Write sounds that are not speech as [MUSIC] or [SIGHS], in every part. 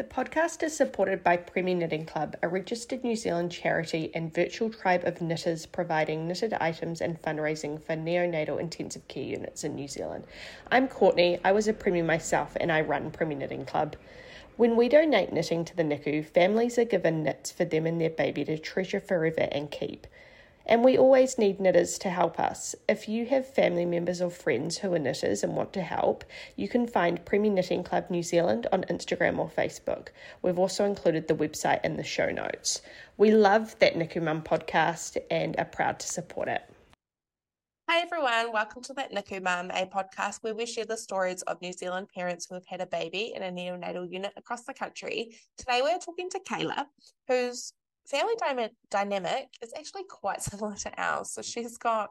The podcast is supported by Premmie Knitting Club, a registered New Zealand charity and virtual tribe of knitters providing knitted items and fundraising for neonatal intensive care units in New Zealand. I'm Courtney, I was a Premmie myself, and I run Premmie Knitting Club. When we donate knitting to the NICU, families are given knits for them and their baby to treasure forever and keep. And we always need knitters to help us. If you have family members or friends who are knitters and want to help, you can find Premmie Knitting Club New Zealand on Instagram or Facebook. We've also included the website in the show notes. We love that NICU Mum podcast and are proud to support it. Hi everyone, welcome to That NICU Mum, a podcast where we share the stories of New Zealand parents who have had a baby in a neonatal unit across the country. Today we're talking to Kayla, who's family dy- dynamic is actually quite [LAUGHS] similar to ours. So she's got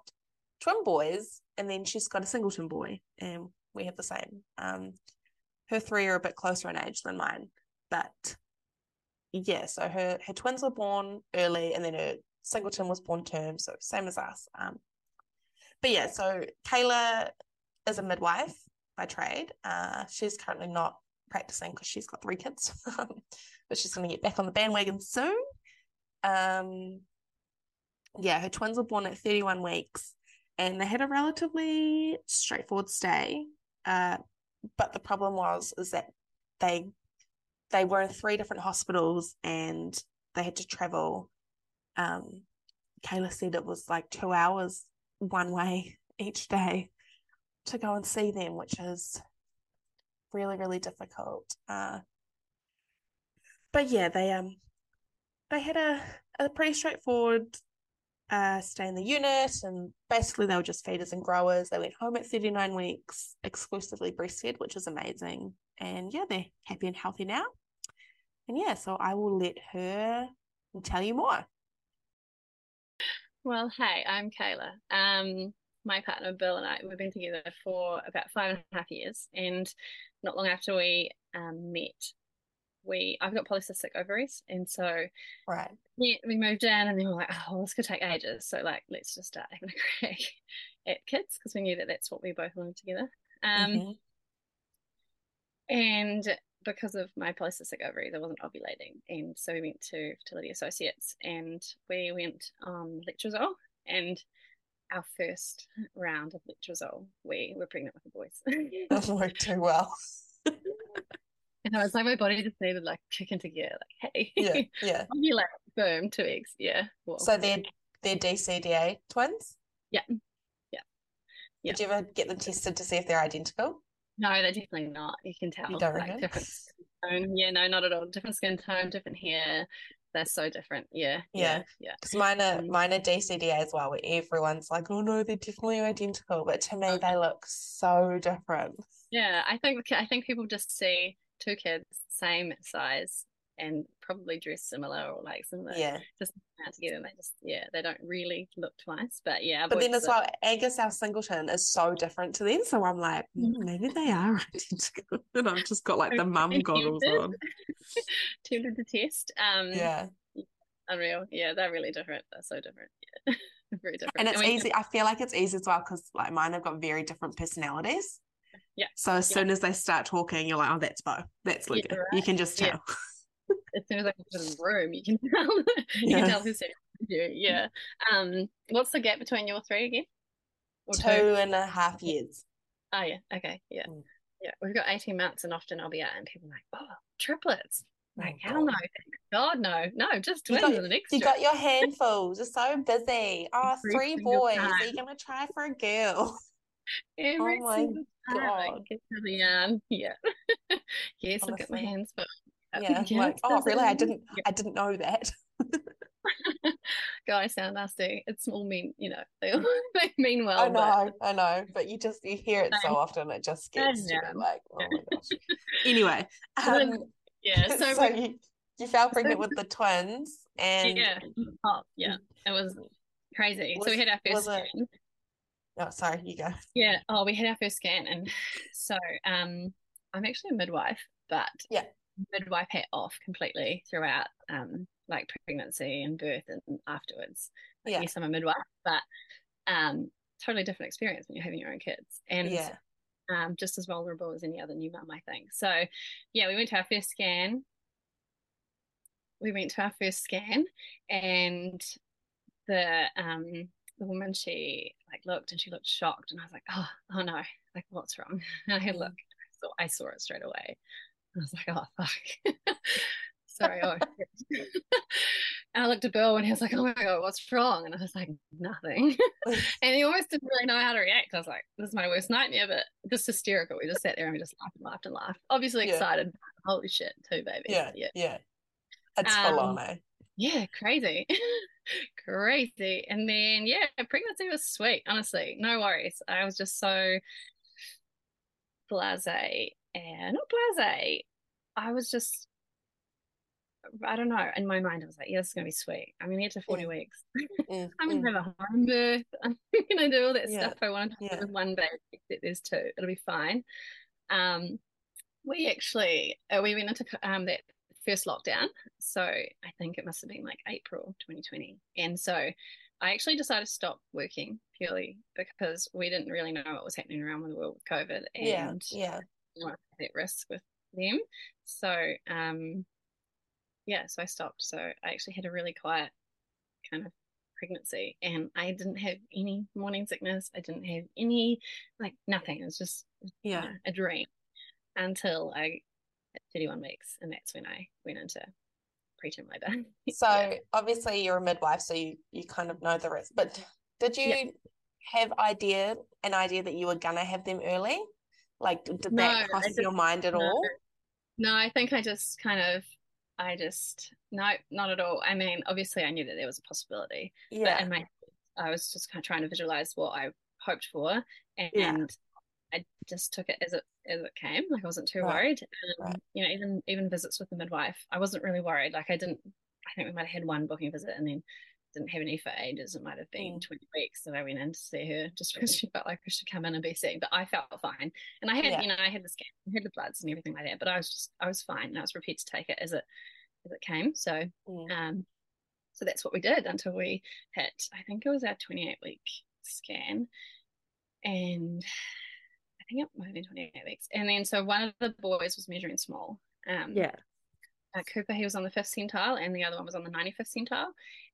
twin boys, and then she's got a singleton boy, and we have the same. Um, her three are a bit closer in age than mine, but yeah. So her her twins were born early, and then her singleton was born term, so same as us. Um, but yeah, so Kayla is a midwife by trade. Uh, she's currently not practicing because she's got three kids, [LAUGHS] but she's going to get back on the bandwagon soon. Um, yeah, her twins were born at 31 weeks and they had a relatively straightforward stay. Uh, but the problem was is that they they were in three different hospitals and they had to travel. Um, Kayla said it was like two hours one way [LAUGHS] each day to go and see them, which is really really difficult. Uh, but yeah, they um they had a, a pretty straightforward uh, stay in the unit, and basically they were just feeders and growers. They went home at 39 weeks, exclusively breastfed, which is amazing. And yeah, they're happy and healthy now. And yeah, so I will let her tell you more. Well, hey, I'm Kayla. Um, my partner Bill and I, we've been together for about five and a half years. And not long after we um, met, we I've got polycystic ovaries, and so right, yeah, we moved in, and then we are like, oh, well, this could take ages, so like let's just start having a crack [LAUGHS] at kids because we knew that that's what we both wanted together. Um, mm-hmm. and because of my polycystic ovaries, I wasn't ovulating, and so we went to fertility associates, and we went on letrozole, and our first round of letrozole, we were pregnant with the boys. Doesn't work too well. [LAUGHS] [LAUGHS] I was like, my body just needed like kick into gear. Like, hey, yeah, [LAUGHS] yeah, you like boom, two eggs, yeah. So they're they're DCDA twins. Yeah, yeah. yeah. Did you ever get them tested to see if they're identical? No, they're definitely not. You can tell. You don't like, different skin tone. Yeah, no, not at all. Different skin tone, different hair. They're so different. Yeah, yeah, yeah. Because yeah. mine are um, mine are DCDA as well. Where everyone's like, oh no, they're definitely identical, but to me, okay. they look so different. Yeah, I think I think people just see two kids, same size, and probably dress similar or like similar. Yeah. Just out together and they just yeah, they don't really look twice. But yeah. But then as well, Angus our singleton is so different to them. So I'm like, mm, maybe they are [LAUGHS] identical. and I've just got like the mum [LAUGHS] goggles on. [LAUGHS] Tempted to test. Um yeah. Unreal. Yeah, they're really different. They're so different. Yeah. very different. And it's and easy. I feel like it's easy as well because like mine have got very different personalities. Yeah. So as yeah. soon as they start talking, you're like, oh, that's Bo. That's Luca. Yeah, right. You can just tell. Yeah. [LAUGHS] as soon as I come to the room, you can [LAUGHS] tell. you can tell who's you. Yeah. Um, what's the gap between your three again? Two, two and a half years. Oh yeah. Okay. Yeah. Mm. Yeah. We've got 18 months and often I'll be out and people are like, oh, triplets. Oh, like, hell no, God no, no, just twins you got, the next. You got your handfuls. You're so busy. [LAUGHS] Oh, three boys. Are you gonna try for a girl? Every oh my god! Get to the end. Yeah. yes, [LAUGHS] Honestly. look at my hands, but yeah, yeah [LAUGHS] like, oh really? I didn't. Yeah. I didn't know that. [LAUGHS] Guys sound nasty. It's all mean, you know, they all they mean well. I know, but... I know, but you just you hear it so often, it just gets yeah. like, oh my gosh. Anyway, um, yeah. So, so we... you, you fell pregnant with the twins, and yeah, oh, yeah, it was crazy. Was, so we had our first. It, Oh, sorry, you go. Yeah. Oh, we had our first scan, and [LAUGHS] so um, I'm actually a midwife, but yeah, midwife hat off completely throughout um, like pregnancy and birth and afterwards. Yeah. Yes, I'm a midwife, but um, totally different experience when you're having your own kids, and yeah. Um, just as vulnerable as any other new mum, I think. So, yeah, we went to our first scan, we went to our first scan, and the um the woman she like looked and she looked shocked, and I was like, oh oh no, like what's wrong? [LAUGHS] And I looked, so I saw it straight away. I was like, oh fuck. [LAUGHS] Sorry. Oh, [LAUGHS] and I looked at Bill and he was like, oh my God, what's wrong? And I was like, nothing. and he almost didn't really know how to react. I was like, this is my worst nightmare, but just hysterical. We just sat there and we just laughed and laughed and laughed. Obviously yeah. excited. Holy shit, too, baby. Yeah. Yeah. Yeah. It's um, full on, eh? Yeah, crazy. [LAUGHS] crazy. And then, yeah, pregnancy was sweet, honestly. No worries. I was just so blase and not blase. I was just I don't know. In my mind, I was like, yeah, this is gonna be sweet. I'm gonna get to 40 mm. weeks. Mm. [LAUGHS] I'm gonna mm. have a home birth. [LAUGHS] I'm gonna do all that yeah. stuff I wanted to do with one baby. There's two. It'll be fine. Um, we actually uh, we went into um that first lockdown. So I think it must have been like April 2020, and so I actually decided to stop working purely because we didn't really know what was happening around the world with COVID, and yeah, yeah, at risk with them. So um yeah, so I stopped. So I actually had a really quiet kind of pregnancy and I didn't have any morning sickness. I didn't have any like nothing. It was just yeah, you know, a dream until I at 31 weeks and that's when I went into preterm labor. [LAUGHS] so yeah. obviously you're a midwife, so you, you kind of know the risk. But did you yeah. have idea an idea that you were gonna have them early? Like did no, that cross your mind at no. all? No, I think I just kind of I just no, not at all. I mean, obviously, I knew that there was a possibility. Yeah. But in my, I was just kind of trying to visualize what I hoped for, and yeah. I just took it as it as it came. Like I wasn't too right. worried. Um, right. You know, even even visits with the midwife, I wasn't really worried. Like I didn't. I think we might have had one booking visit, and then didn't have any for ages. It might have been mm. 20 weeks that I went in to see her just because she felt like I should come in and be seen. But I felt fine. And I had, yeah. you know, I had the scan, I had the bloods and everything like that. But I was just, I was fine. And I was prepared to take it as it, as it came. So, mm. um, so that's what we did until we hit, I think it was our 28 week scan. And think it might have been 28 weeks. And then, so one of the boys was measuring small. Um, yeah uh, Cooper, he was on the fifth centile, and the other one was on the 95th centile.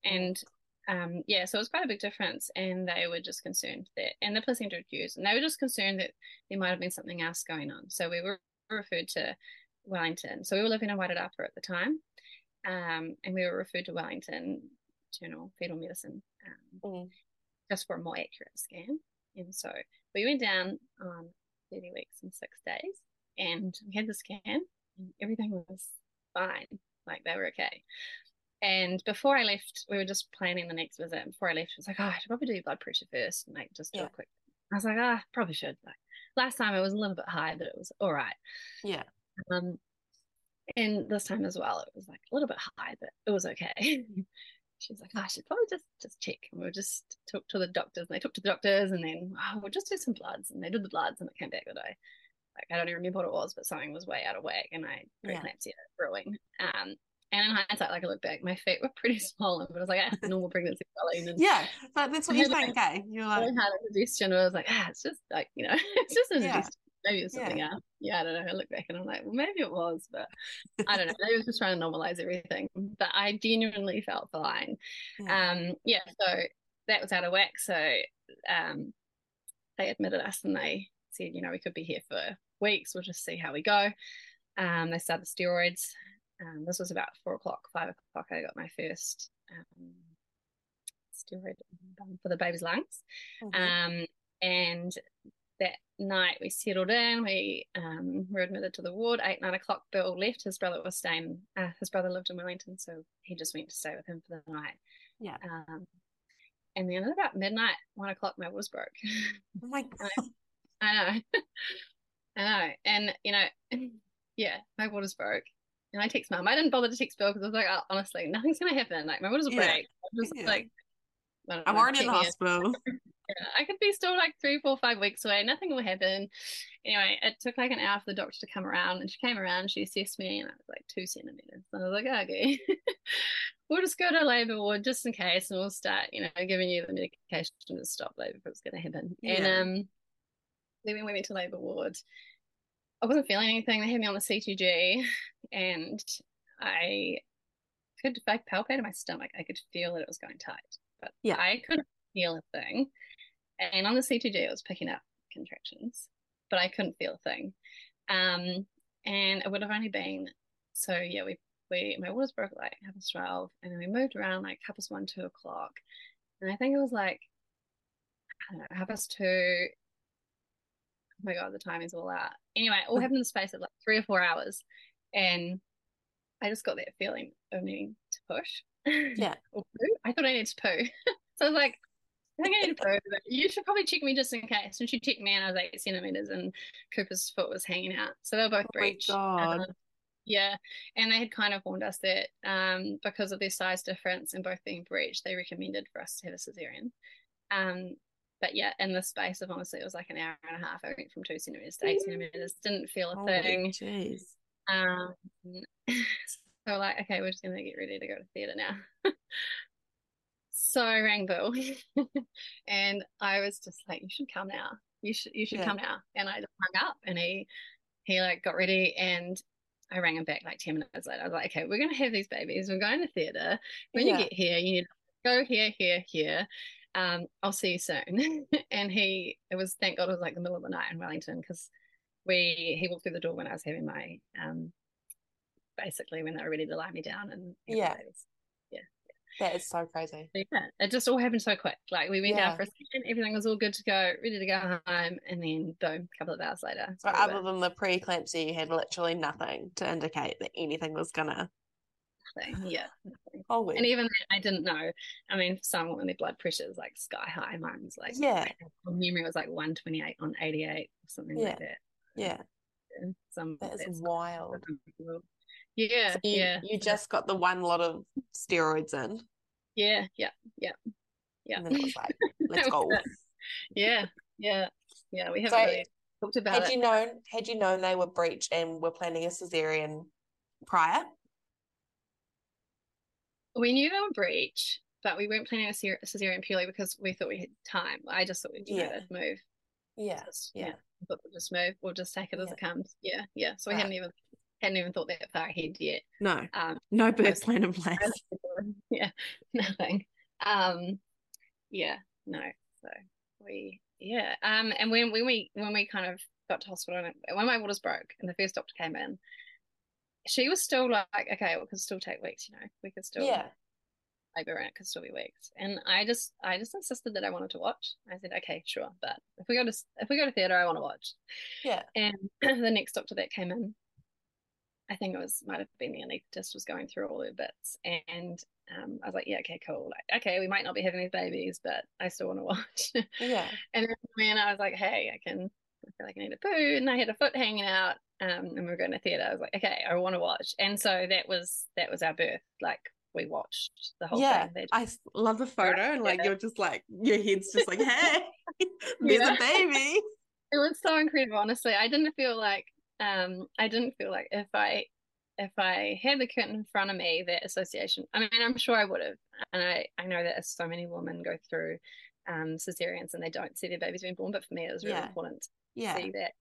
And um, yeah, so it was quite a big difference. And they were just concerned that, and the placenta fused, and they were just concerned that there might have been something else going on. So we were referred to Wellington. So we were living in Wairarapa at the time, um, and we were referred to Wellington Journal Fetal Medicine um, mm. just for a more accurate scan. And so we went down on 30 weeks and six days, and we had the scan, and everything was fine. Like they were okay. And before I left, we were just planning the next visit. Before I left, I was like, oh, I should probably do blood pressure first and like just do yeah. a quick. I was like, ah, oh, probably should. Like last time it was a little bit high, but it was all right. Yeah. Um, and this time as well, it was like a little bit high, but it was okay. [LAUGHS] she was like, oh, I should probably just just check. And we just took to the doctors, and they talked to the doctors, and then oh, we'll just do some bloods, and they did the bloods, and it came back that I like I don't even remember what it was, but something was way out of whack, and I preeclampsia yeah. brewing. Um, and in hindsight, like I look back, my feet were [LAUGHS] pretty swollen, but I was like, ah, [LAUGHS] normal pregnancy swelling. And yeah, but that's what you think, okay? You're like, really had a digestion. I was like, ah, it's just like you know, [LAUGHS] it's just a yeah. Maybe it's something yeah. else. Yeah, I don't know. I look back and I'm like, well, maybe it was, but I don't know. They was just trying to normalize everything. But I genuinely felt fine. Yeah. Um, yeah. So that was out of whack. So um, they admitted us and they said, you know, we could be here for weeks. We'll just see how we go. Um, they started the steroids. Um, this was about four o'clock, five o'clock. I got my first um, steroid for the baby's lungs. Mm-hmm. Um, and that night we settled in. We um, were admitted to the ward. Eight nine o'clock. Bill left. His brother was staying. Uh, his brother lived in Wellington, so he just went to stay with him for the night. Yeah. Um, and then at about midnight, one o'clock, my was broke. [LAUGHS] Oh my [LAUGHS] god! I know. [LAUGHS] I know. And, you know, [CLEARS THROAT] yeah, my water's broke. And I text mum. I didn't bother to text Bill because I was like, oh, honestly, nothing's going to happen. Like, my water's yeah. break. I'm just yeah. like, I'm already in the hospital. Yeah, I could be still like three, four, five weeks away. Nothing will happen. Anyway, it took like an hour for the doctor to come around, and she came around. She assessed me, and I was like two centimeters. And I was like, okay, [LAUGHS] we'll just go to labour ward just in case, and we'll start, you know, giving you the medication to stop labour if it's going to happen. Yeah. And um, then we went to labour ward. I wasn't feeling anything. They had me on the CTG, and I could, if I palpated my stomach, I could feel that it was going tight, but Yeah. I couldn't feel a thing. And on the CTG, I was picking up contractions, but I couldn't feel a thing. Um, and it would have only been so yeah, we we my waters broke at like half past twelve, and then we moved around like half past one, two o'clock, and I think it was like I don't know, half past two. Oh my god, the timing's all out. Anyway, it all happened in the space of like three or four hours, and I just got that feeling of needing to push. Yeah. [LAUGHS] or poo. I thought I needed to poo, [LAUGHS] so I was like. I think I need to poo, but you should probably check me just in case. And she checked me, and I was eight centimeters, and Cooper's foot was hanging out, so they were both Oh breached. God. Um, yeah, and they had kind of warned us that um, because of their size difference and both being breached, they recommended for us to have a cesarean. Um, but yeah, in the space of honestly, it was like an hour and a half. I went from two centimeters to eight centimeters. Didn't feel a Holy thing. jeez. Um, [LAUGHS] so like, okay, we're just gonna get ready to go to theatre now. [LAUGHS] so I rang Bill, [LAUGHS] and I was just like, "You should come now. You should, you should Yeah. come now." And I hung up, and he, he like got ready, and I rang him back like ten minutes later. I was like, "Okay, we're gonna have these babies. We're going to theatre. When Yeah. you get here, you need to go here, here, here." Um, I'll see you soon. [LAUGHS] and he, it was thank God it was like the middle of the night in Wellington because we he walked through the door when I was having my um basically when they were ready to lie me down and Yeah. That is so crazy. So, yeah, it just all happened so quick. Like we went Yeah. down for a second, everything was all good to go, ready to go home, and then boom, a couple of hours later. So other than the preeclampsia, you had literally nothing to indicate that anything was gonna. nothing. yeah, nothing. [SIGHS] Oh, Holy. And even then, I didn't know. I mean, for someone when their blood pressure is like sky high, mine was like Yeah. from memory was like one twenty eight on eighty eight or something Yeah. like that. yeah, Yeah, Some that is wild. Yeah, So you, yeah, you just got the one lot of steroids in, yeah, yeah, yeah, yeah. and then it was like, [LAUGHS] let's go. yeah, yeah, yeah. We haven't So, really talked about Had it. you known, had you known they were breached and were planning a cesarean prior? We knew they were breech, but we weren't planning a cesarean purely because we thought we had time. I just thought we'd know, Yeah. move. Yeah, Just, yeah. I thought we'll just move. We'll just take it as Yeah. it comes. Yeah, yeah. So we Right. hadn't even hadn't even thought that far ahead yet. No, Um, no birth plan in place. [LAUGHS] yeah, [LAUGHS] nothing. Um, yeah, no. So we, yeah. Um, and when when we when we kind of got to hospital and when my waters broke and the first doctor came in, she was still like, okay, we could still take weeks. You know, we could still Yeah, labor and it could still be weeks. And I just I just insisted that I wanted to watch. I said, okay, sure, but if we go to if we go to theatre, I want to watch. yeah, And [CLEARS THROAT] the next doctor that came in, I think it was might have been the anaesthetist was going through all her bits, and um, I was like, yeah, okay, cool. Like, okay, we might not be having these babies, but I still want to watch. yeah, [LAUGHS] and then when I was like, hey, I can, I feel like I need a poo, and I had a foot hanging out, um, and we were going to theatre. I was like, okay, I want to watch, and so that was that was our birth. Like we watched the whole yeah. thing. I love the photo, and like Yeah. you're just like your head's just like, hey, [LAUGHS] there's Yeah. a baby. it was so incredible honestly i didn't feel like um i didn't feel like if i if i had the curtain in front of me that association i mean i'm sure i would have and i i know that so many women go through um cesareans and they don't see their babies being born but for me it was really Yeah. important to Yeah, see that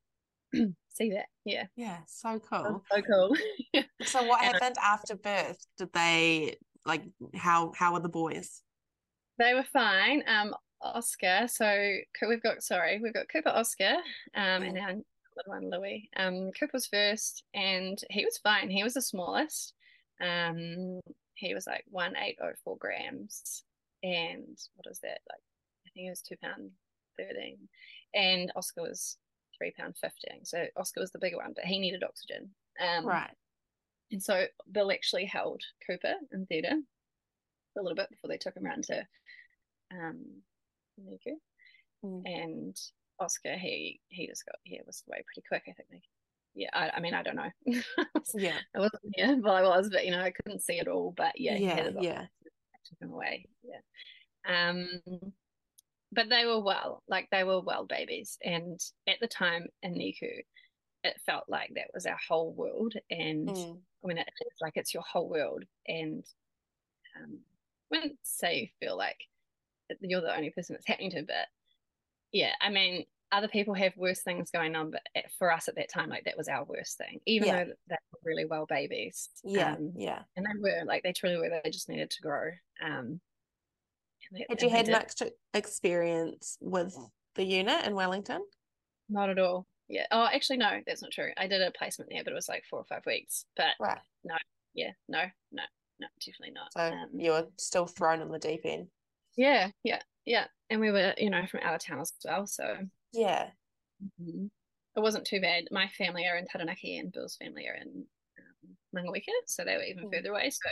[CLEARS THROAT] see that yeah yeah, so cool. so cool [LAUGHS] So what happened after birth? Did they like how how were the boys? They were fine. Um, Oscar. So we've got sorry, we've got Cooper, Oscar, um, and our little one Louis. Um, Cooper was first, and he was fine. He was the smallest. Um, he was like one eight oh four grams, and what is that? Like, I think it was two pound thirteen, and Oscar was three pound fifteen. So Oscar was the bigger one, but he needed oxygen. Um, Right. and so Bill actually held Cooper in theatre for a little bit before they took him around to um NICU. Mm. And Oscar, he he just got he was away pretty quick, I think. They, yeah, I, I mean I don't know. [LAUGHS] Yeah. I wasn't here, but I was, but you know I couldn't see it all. But yeah, Yeah. Yeah. took him away. Yeah. Um, but they were well, like they were well babies, and at the time in NICU, it felt like that was our whole world, and Mm. I mean, it's like it's your whole world, and um, I wouldn't say you feel like you're the only person that's happening to, but yeah, I mean, other people have worse things going on, but for us at that time, like that was our worst thing, even yeah. though they were really well babies. Yeah, um, yeah, and they were like they truly were. They just needed to grow. Um, they, had you had much experience with the unit in Wellington? Not at all. Yeah. Oh, actually, no, that's not true. I did a placement there, but it was like four or five weeks. But right. no, yeah, no, no, no, definitely not. So um, you were still thrown in the deep end. Yeah, yeah, yeah. And we were, you know, from out of town as well. So yeah, mm-hmm. it wasn't too bad. My family are in Taranaki, and Bill's family are in um, Mangaweka, so they were even mm. further away. So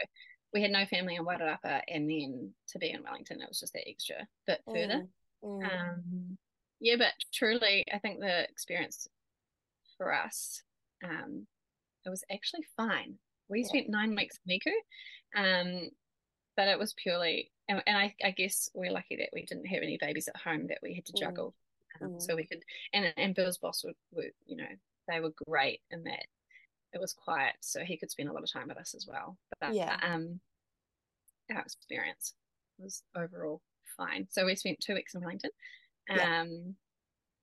we had no family in Wairarapa, and then to be in Wellington, it was just that extra bit further. Mm. Mm. Um, yeah, but truly, I think the experience for us, um, it was actually fine. We yeah. spent nine weeks in NICU, um, but it was purely, and, and I, I, guess we're lucky that we didn't have any babies at home that we had to mm. juggle. Um, mm. So we could, and and Bill's boss were, were, you know, they were great in that it was quiet, so he could spend a lot of time with us as well. But yeah, um, our experience was overall fine. So we spent two weeks in Wellington, um, yeah.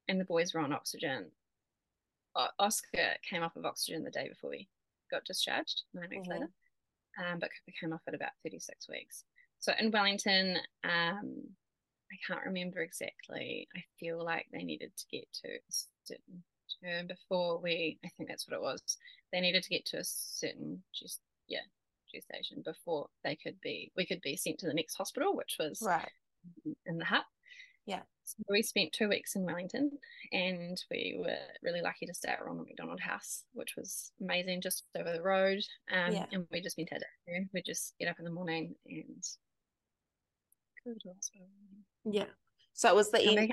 and the boys were on oxygen. O- Oscar came off of oxygen the day before we got discharged, 9 weeks mm-hmm. later, um, but Cooper came off at about thirty six weeks. So in Wellington, um, I can't remember exactly. I feel like they needed to get to a certain term before we. I think that's what it was. They needed to get to a certain just yeah gestation before they could be we could be sent to the next hospital, which was right in the Hutt. Yeah. So we spent two weeks in Wellington and we were really lucky to stay at Ronald McDonald House, which was amazing just over the road. Um, yeah. And we just spent our day We just get up in the morning and go to the hospital. Yeah. So it was the end,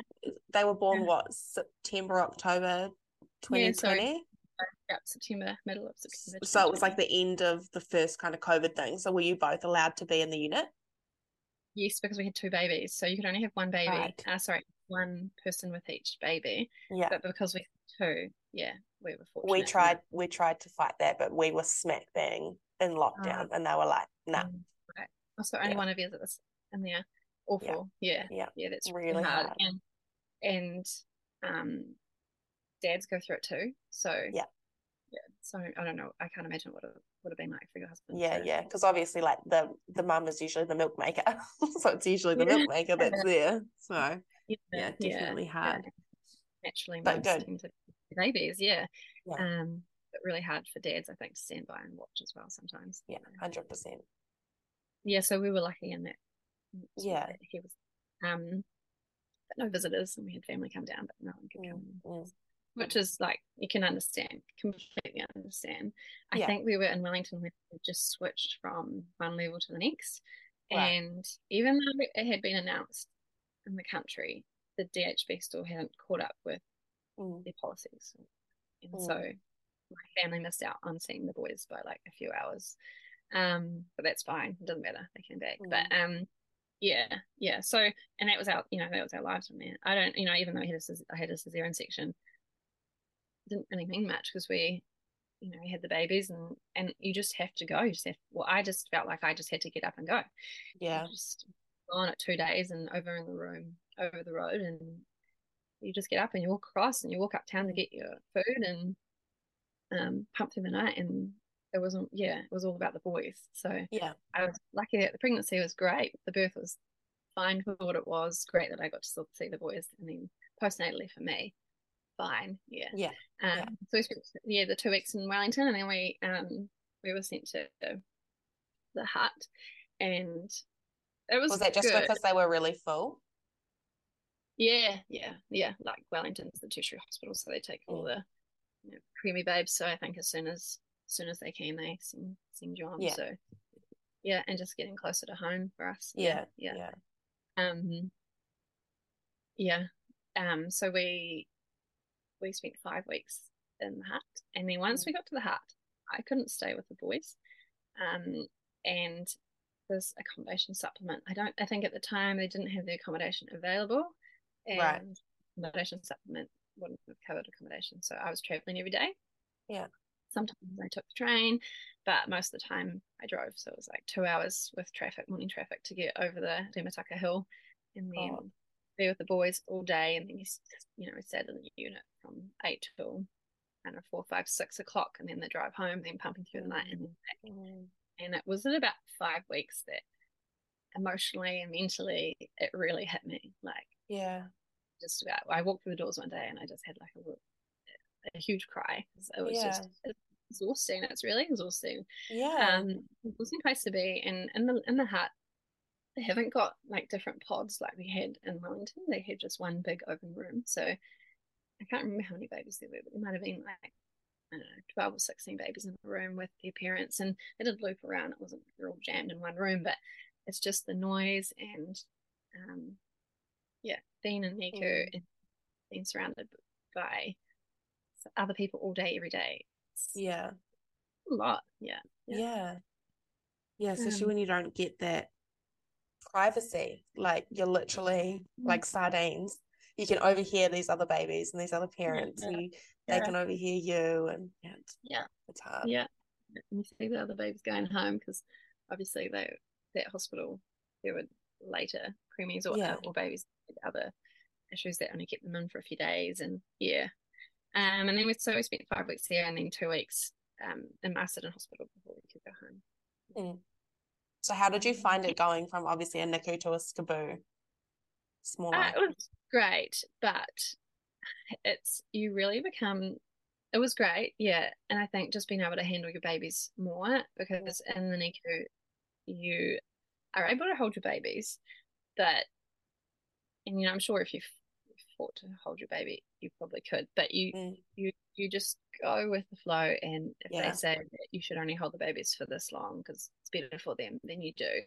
they were born yeah. what, September, October 2020? Yeah, yeah, September, middle of September. So it was like the end of the first kind of COVID thing. So were you both allowed to be in the unit? Yes, because we had two babies, so you could only have one baby. Right. Uh, sorry, one person with each baby. Yeah. But because we had two, yeah, we were fortunate. We tried. We tried to fight that, but we were smack bang in lockdown, oh. and they were like, "No." Nah. Mm, right. Also, only yeah. one of you that was in there. Awful. Yeah. Yeah. Yeah. that's really hard. hard. And and um, dads go through it too. So yeah. Yeah. So I don't know. I can't imagine what it would have been like for your husband. Yeah, so. yeah. Because obviously, like the the mum is usually the milk maker, [LAUGHS] so it's usually the milk maker [LAUGHS] that's there. So yeah, yeah definitely yeah, hard. Yeah. Naturally, but good. babies, yeah. yeah. Um, but really hard for dads, I think, to stand by and watch as well sometimes. Yeah, hundred percent. Yeah, so we were lucky in that. Yeah, that he was. Um, but no visitors, and we had family come down, but no one could come. Mm, mm which is like you can understand, completely understand. I yeah. think we were in Wellington we just switched from one level to the next. Right. And even though it had been announced in the country, the DHB still hadn't caught up with mm. their policies. And mm. so my family missed out on seeing the boys by like a few hours. Um, but that's fine. It doesn't matter. They came back. Mm. But um yeah, yeah. So and that was our you know, that was our lives from there. I don't you know, even though I had a, I had a cesarean section, didn't really mean much because we you know we had the babies and and you just have to go. You just have well i just felt like i just had to get up and go. Yeah. just gone at two days and over in the room over the road and you just get up and you walk across and you walk uptown to get your food and um pump through the night and it wasn't yeah it was all about the boys. So yeah. I was lucky that the pregnancy was great. The birth was fine for what it was. Great that i got to still see the boys and then postnatally for me fine. Yeah. Yeah. Um, yeah. So we spent yeah the two weeks in Wellington, and then we um we were sent to the Hutt, and it was. Was that just good. because they were really full? Yeah, yeah, yeah. Like Wellington's the tertiary hospital, so they take all the you know, preemie babes. So I think as soon as as soon as they can, they send you on. Yeah. So yeah, and just getting closer to home for us. Yeah, yeah. yeah. Um. Yeah. Um. So we we spent five weeks in the Hutt. And then once we got to the Hutt, I couldn't stay with the boys. Um, and this accommodation supplement, I don't, I think at the time they didn't have the accommodation available. And right. accommodation supplement wouldn't have covered accommodation. So I was traveling every day. Yeah. Sometimes I took the train, but most of the time I drove. So it was like two hours with traffic, morning traffic to get over the Rimutaka Hill. And then, oh. be with the boys all day, and then you you know we sat in the unit from eight till I don't know four, five, six o'clock, and then the drive home, then pumping through the night, and then back. Mm. And it was in about five weeks that emotionally and mentally it really hit me. Like Yeah. just about, I walked through the doors one day and I just had like a, a huge cry. It was Yeah. just exhausting. It's really exhausting. Yeah. Um, exhausting place to be. And in the in the Hutt, they haven't got like different pods like we had in Wellington. They had just one big open room. So I can't remember how many babies there were, but there might have been like I don't know, 12 or 16 babies in the room with their parents, and they did loop around. It wasn't they're all jammed in one room, but it's just the noise and, um, yeah, being in NICU Mm. and being surrounded by other people all day, every day. It's yeah. a lot. Yeah. Yeah. Yeah. Yeah. Especially Um, when you don't get that privacy. Like you're literally Mm. like sardines. You can overhear these other babies and these other parents, and you, they Yeah. can overhear you, and yeah, it's, Yeah. it's hard. Yeah. And you see the other babies going home because obviously they that hospital there were later preemies or, Yeah. or babies with other issues that only kept them in for a few days and yeah. Um and then we so we spent five weeks there and then two weeks um in Masterton Hospital before we could go home. So how did you find it going from obviously a NICU to a SCABU? Smaller. Uh, it was great, but it's you really become it was great, yeah. And I think just being able to handle your babies more because in the NICU you are able to hold your babies, but and you know, I'm sure if you fought to hold your baby, you probably could, but you Mm. you you just go with the flow and if Yeah. they say that you should only hold the babies for this long because it's better for them, then you do.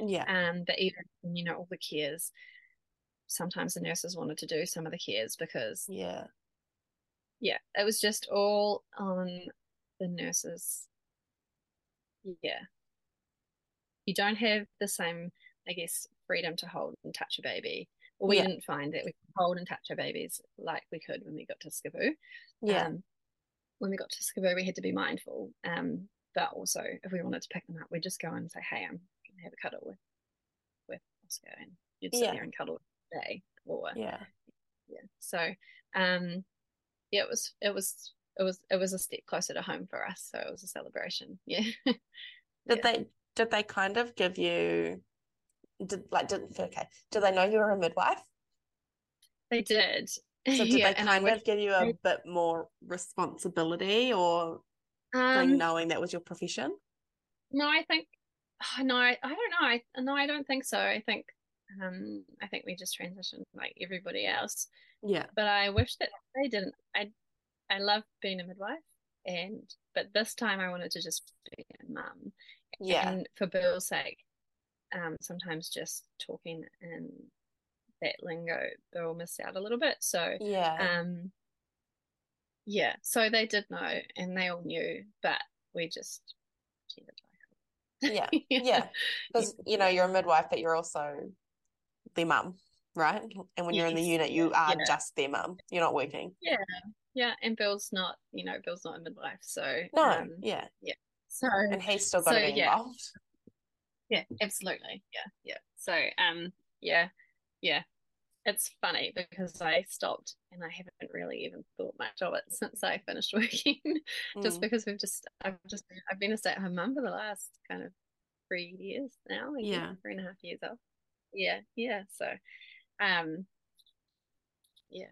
yeah. Um, but even you know all the cares, sometimes the nurses wanted to do some of the cares because Yeah. yeah, it was just all on the nurses. Yeah, you don't have the same, I guess, freedom to hold and touch a baby. Well, we Yeah. didn't find that we could hold and touch our babies like we could when we got to SCABU. Yeah. Um, when we got to SCABU, we had to be mindful. Um, but also, if we wanted to pick them up, we'd just go and say, "Hey, I'm to have a cuddle with with Oscar," and you'd sit Yeah. there and cuddle day. Or yeah. yeah, so um, yeah, it was it was it was it was a step closer to home for us. So it was a celebration. [LAUGHS] Yeah, Did Yeah. they did they kind of give you did like didn't okay. Did they know you were a midwife? they did. So [LAUGHS] did yeah, they kind wish, of give you a bit more responsibility or like um, knowing that was your profession? No, I think oh, [SIGHS] no, I, I don't know. I no, I don't think so. I think um I think we just transitioned like everybody else. Yeah. But I wish that they didn't. I I love being a midwife and but this time I wanted to just be a mum. Yeah. And for Bill's sake, um sometimes just talking in that lingo, Bill missed out a little bit. So Yeah. um yeah, so they did know and they all knew, but we just [LAUGHS] Yeah. Yeah. Because you know, you're a midwife, but you're also their mum, right? And when you're in the unit, you are yeah. just their mum. You're not working. Yeah, yeah. and Bill's not, you know, Bill's not a midwife, so No, um, yeah. so And he's still got to be yeah. involved. yeah, absolutely, yeah, yeah. So um, yeah, yeah, it's funny because I stopped and I haven't really even thought much of it [LAUGHS] since I finished [LAUGHS] working, just Mm. because we've just, I've just, I've been a stay-at-home mum for the last kind of three years now, Yeah. three and a half years off. Yeah, yeah. So, um, yeah,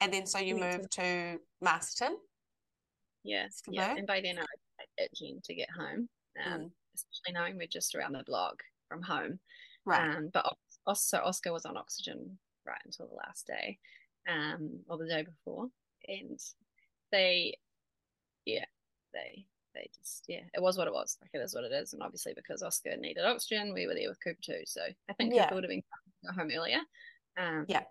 And then so you moved to Masterton. yeah, yeah. And by then I was itching to get home. Um, Mm. especially knowing we're just around the block from home. Right. Um, but Os- Oscar was on oxygen right until the last day, um, or the day before, and they, yeah, they they just yeah, it was what it was. Like it is what it is, and obviously because Oscar needed oxygen, we were there with Cooper too. So I think Yeah. Cooper would have been go home earlier. Um, Yeah.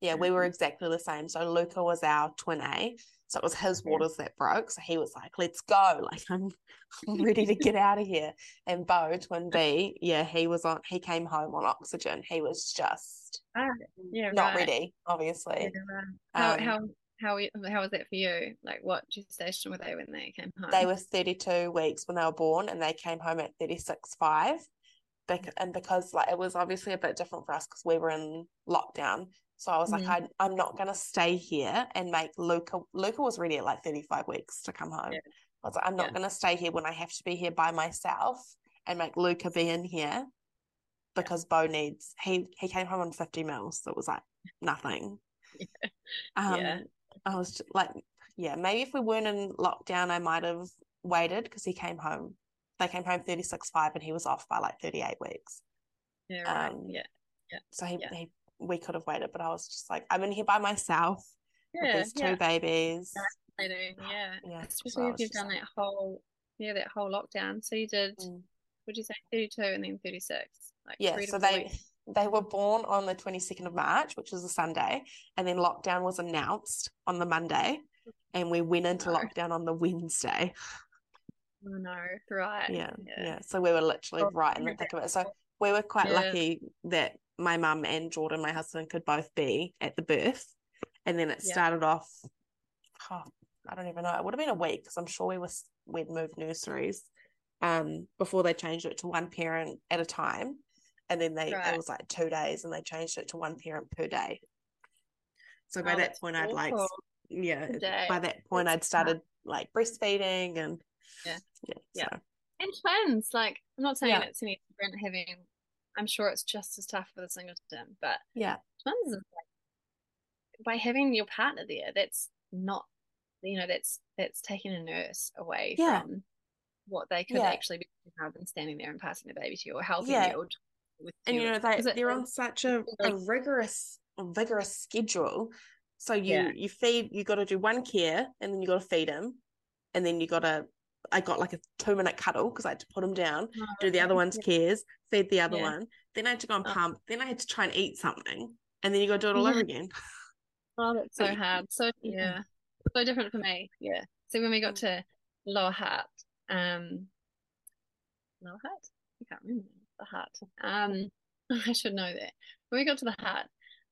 Yeah, we were exactly the same. So Luca was our twin A. So it was his waters that broke. So he was like, let's go. [LAUGHS] Like I'm, I'm ready to get out of here. And Bo, twin B, yeah, he was on he came home on oxygen. He was just Ah, yeah, not right. ready, obviously. Yeah, right. How Um, how how how was that for you? Like, what gestation were they when they came home? They were 32 weeks when they were born and they came home at 36.5. bec- and because like it was obviously a bit different for us because we were in lockdown. So I was Mhm. like, I, I'm not gonna stay here and make Luca. Luca was ready at like 35 weeks to come home. Yeah. I was like, I'm not Yeah. gonna stay here when I have to be here by myself and make Luca be in here because Bo needs he he came home on 50 mils, so it was like nothing. [LAUGHS] Um, Yeah. I was like, yeah, maybe if we weren't in lockdown, I might have waited because he came home. They came home 36 5 and he was off by like 38 weeks. Yeah, right. Um, yeah. So he, Yeah. he we could have waited, but I was just like, I'm in here by myself with Yeah, these two yeah. babies. Yeah. Yeah. Especially if you've done like, that whole yeah, that whole lockdown. So you did mm. would you say thirty two and then thirty six? Like Yeah, three to so four they weeks. They were born on the 22nd of March, which was a Sunday, and then lockdown was announced on the Monday, and we went into No. lockdown on the Wednesday. Oh no, right. Yeah, yeah. yeah. So we were literally Oh, right in the thick of it. So we were quite Yeah. lucky that my mum and Jordan, my husband, could both be at the birth, and then it Yeah. started off. Oh, I don't even know. It would have been a week because I'm sure we were we'd moved nurseries, um, before they changed it to one parent at a time, and then they Right. it was like two days, and they changed it to one parent per day. So by Oh, that point, I'd like yeah. By that point, That's I'd started like breastfeeding and Yeah. yeah, Yeah. so, And twins, like I'm not saying Yeah. it's any different having I'm sure it's just as tough with a singleton, but yeah, twins is like by having your partner there, that's not you know, that's that's taking a nurse away Yeah. from what they could Yeah. actually be doing rather than standing there and passing the baby to you or helping Yeah. you or and you know they they're on such a, a rigorous vigorous schedule. So you Yeah. you feed you got to do one care and then you got to feed him, and then you got to I got like a two minute cuddle because I had to put him down, do the other one's cares, feed the other Yeah. one, then I had to go and Oh. pump, then I had to try and eat something, and then you got to do it all over again. [LAUGHS] Oh, that's so hard. So Yeah. yeah, so different for me. Yeah. So when we got Mm. to Lower Hutt, um, Lower Hutt, I can't remember the Hutt. Um, [LAUGHS] I should know that. When we got to the Hutt,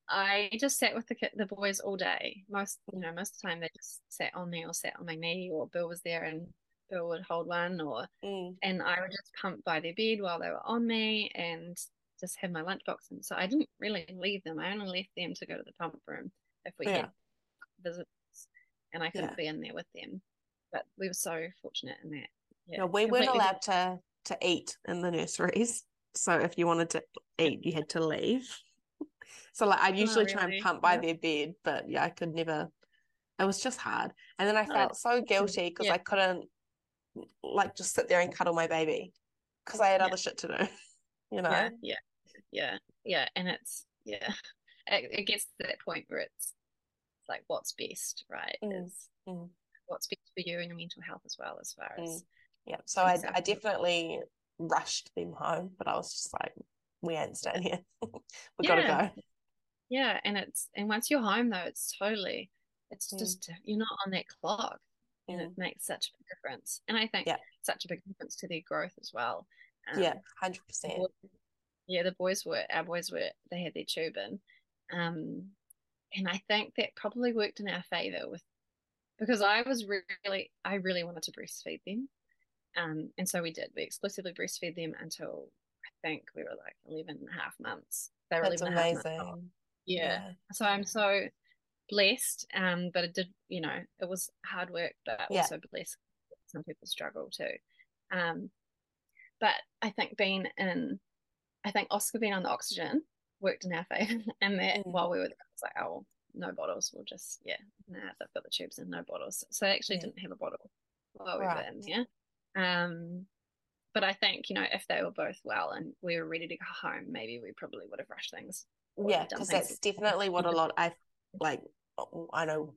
I just sat with the the boys all day. Most, you know, most of the time they just sat on me or sat on my knee, or Bill was there and Bill would hold one, or Mm, and I would just pump by their bed while they were on me and just have my lunchbox. And so I didn't really leave them. I only left them to go to the pump room if we Yeah. had visits and I couldn't Yeah. be in there with them. But we were so fortunate in that. Yeah. No, we weren't allowed to to eat in the nurseries. So if you wanted to eat, you had to leave. [LAUGHS] So like I'd usually try and pump by Yeah. their bed, but yeah, I could never. It was just hard, and then I felt so guilty [LAUGHS] because yeah. I couldn't like just sit there and cuddle my baby because I had Yeah. other shit to do. [LAUGHS] You know. Yeah, yeah, yeah, yeah. And it's yeah, it, it gets to that point where it's, it's like what's best, right? Mm, Is mm. what's best for you and your mental health as well, as far as Yeah. So I I definitely rushed them home, but I was just like, we ain't staying here. [LAUGHS] we gotta go. yeah. And it's and once you're home though, it's totally it's Mm. just you're not on that clock, and Mm. it makes such a big difference. And I think Yeah. such a big difference to their growth as well. Um, Yeah, hundred the percent. yeah, the boys were our boys were they had their tube in, um, and I think that probably worked in our favor with because I was really I really wanted to breastfeed them, um, and so we did. We exclusively breastfed them until I think we were like 11 and a half months. They were That's 11 and a half months old. amazing. Yeah. So I'm so blessed, um, but it did, you know, it was hard work, but Yeah. also blessed. Some people struggle too. Um, but I think being in, I think Oscar being on the oxygen worked in our [LAUGHS] favor, and that Mm. while we were there, I was like, oh, no bottles. We'll just, yeah, nah, they've got the tubes and no bottles. So they actually Yeah. didn't have a bottle while we Right. were in there. Um, but I think, you know, if they were both well and we were ready to go home, maybe we probably would have rushed things. Yeah, because that's definitely what a lot I like. I know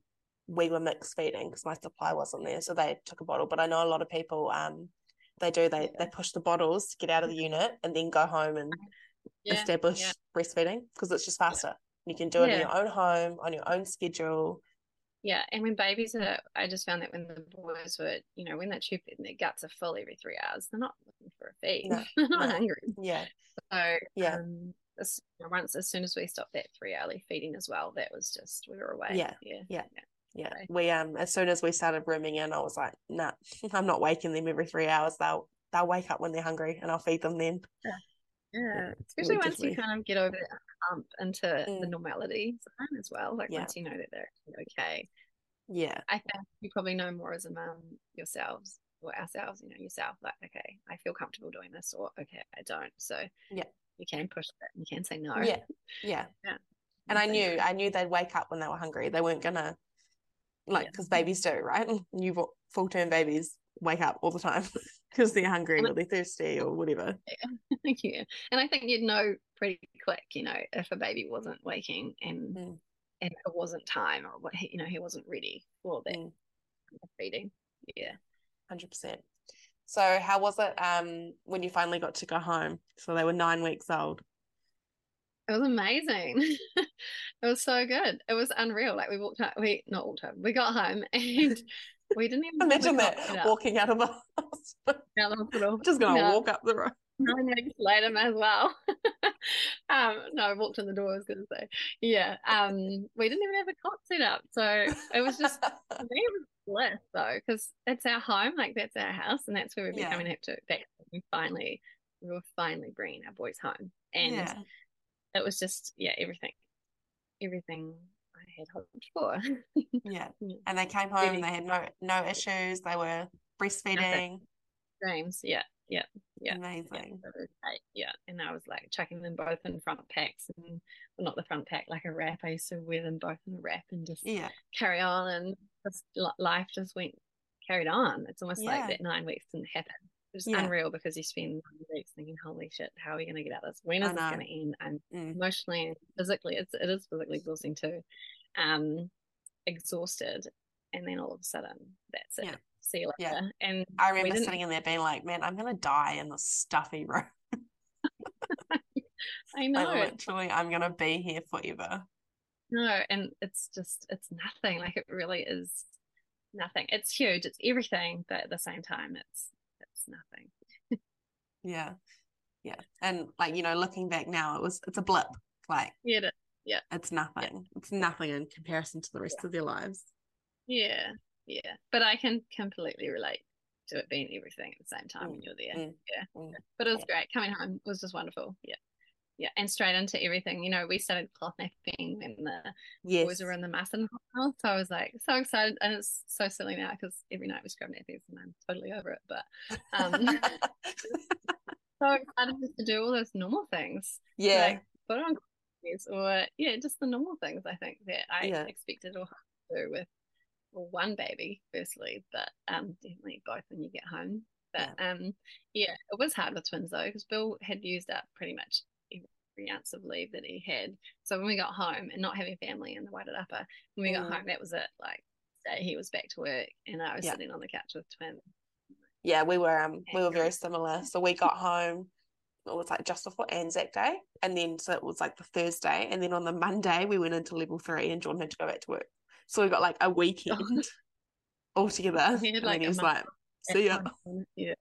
we were mixed feeding because my supply wasn't there, so they took a bottle. But I know a lot of people, um, they do they Yeah. they push the bottles to get out of the unit and then go home and Yeah, establish yeah. breastfeeding because it's just faster. You can do it in your own home on your own schedule. Yeah, and when babies are, I just found that when the boys were, you know, when they're tube and their guts are full every three hours, they're not looking for a feed. No, [LAUGHS] they're not no. hungry. Yeah, So, Yeah. um, as, once as soon as we stopped that three hourly feeding as well, that was just we were away. Yeah, yeah, yeah. yeah. Okay. We um as soon as we started rooming in, I was like, nah, [LAUGHS] I'm not waking them every three hours. They'll they'll wake up when they're hungry, and I'll feed them then. Yeah, especially once you kind of get over that hump into the Mm. normality zone as well. Like Yeah. once you know that they're okay. Yeah. I think you probably know more as a mum yourselves or ourselves, you know, yourself, like, okay, I feel comfortable doing this or okay, I don't. So Yeah. you can push it. And you can say no. Yeah. Yeah. [LAUGHS] Yeah. And I knew. I knew they'd wake up when they were hungry. They weren't gonna, like, Yeah. because babies do, right? [LAUGHS] New full term babies wake up all the time [LAUGHS] because they're hungry And or they're thirsty or whatever. [LAUGHS] yeah. Thank you. And I think you'd know pretty quick, you know, if a baby wasn't waking and Mm. and it wasn't time or what he, you know, he wasn't ready for that Mm. feeding. Yeah. Hundred percent. So how was it um when you finally got to go home? So they were nine weeks old. It was amazing. [LAUGHS] it was so good. It was unreal. Like we walked out, we not walked home. We got home and we didn't even Imagine that the cot set up walking out of the hospital. out the hospital. Just gonna No. walk up the road. Nine weeks later as well. [LAUGHS] um, no, I walked in the door. I was going to say, yeah. Um, we didn't even have a cot set up, so it was just [LAUGHS] me, it was bliss though, because it's our home, like that's our house, and that's where we're Yeah. becoming have to. That we finally, we were finally bringing our boys home, and yeah. it was just yeah, everything, everything had hoped for. [LAUGHS] Yeah. And they came home they had no no issues. They were breastfeeding. Dreams, yeah, yeah. Yeah. Amazing. Yeah, yeah, and I was like chucking them both in front packs, and well, not the front pack, like a wrap. I used to wear them both in a wrap and just Yeah. carry on, and just life just went carried on. It's almost Yeah. like that nine weeks didn't happen. It's Yeah. unreal because you spend nine weeks thinking, "Holy shit, how are we going to get out of this? When is this going to end?" And Mm. emotionally and physically, it's it is physically exhausting too. Um, exhausted, and then all of a sudden, that's it. Yeah. See you later. Yeah. And I remember sitting in there being like, man, I'm gonna die in this stuffy room. [LAUGHS] [LAUGHS] I know Like literally, I'm gonna be here forever. No, and it's just it's nothing. Like it really is nothing. It's huge. It's everything, but at the same time, it's it's nothing. Yeah. Yeah. And like, you know, looking back now, it was it's a blip. Like Yeah, it- it's nothing. It's nothing in comparison to the rest of their lives. yeah, yeah. But I can completely relate to it being everything at the same time when you're there. mm, yeah, mm. but it was great. Coming home was just wonderful. Yeah, yeah, and straight into everything. You know, we started cloth napping when the Yes. boys were in the Masterton hospital, so I was like so excited, and it's so silly now because every night we scrub nappies, and I'm totally over it. But um, [LAUGHS] [LAUGHS] so excited to do all those normal things. yeah. like put on or yeah, just the normal things I think that I Yeah. expected or to do with well, one baby firstly, but um definitely both when you get home. But um yeah, it was hard with twins though because Bill had used up pretty much every ounce of leave that he had. So when we got home and not having family in the Wairarapa, upper, when we got Mm. home that was it. Like he was back to work and I was Yeah. sitting on the couch with twins. Yeah, we were um we were very similar. So we got home it was like just before Anzac Day. And then so it was like the Thursday. And then on the Monday we went into level three and John had to go back to work. So we got like a weekend oh. [LAUGHS] all together. He [LAUGHS] and like, then he was like, see ya. [LAUGHS] Yeah.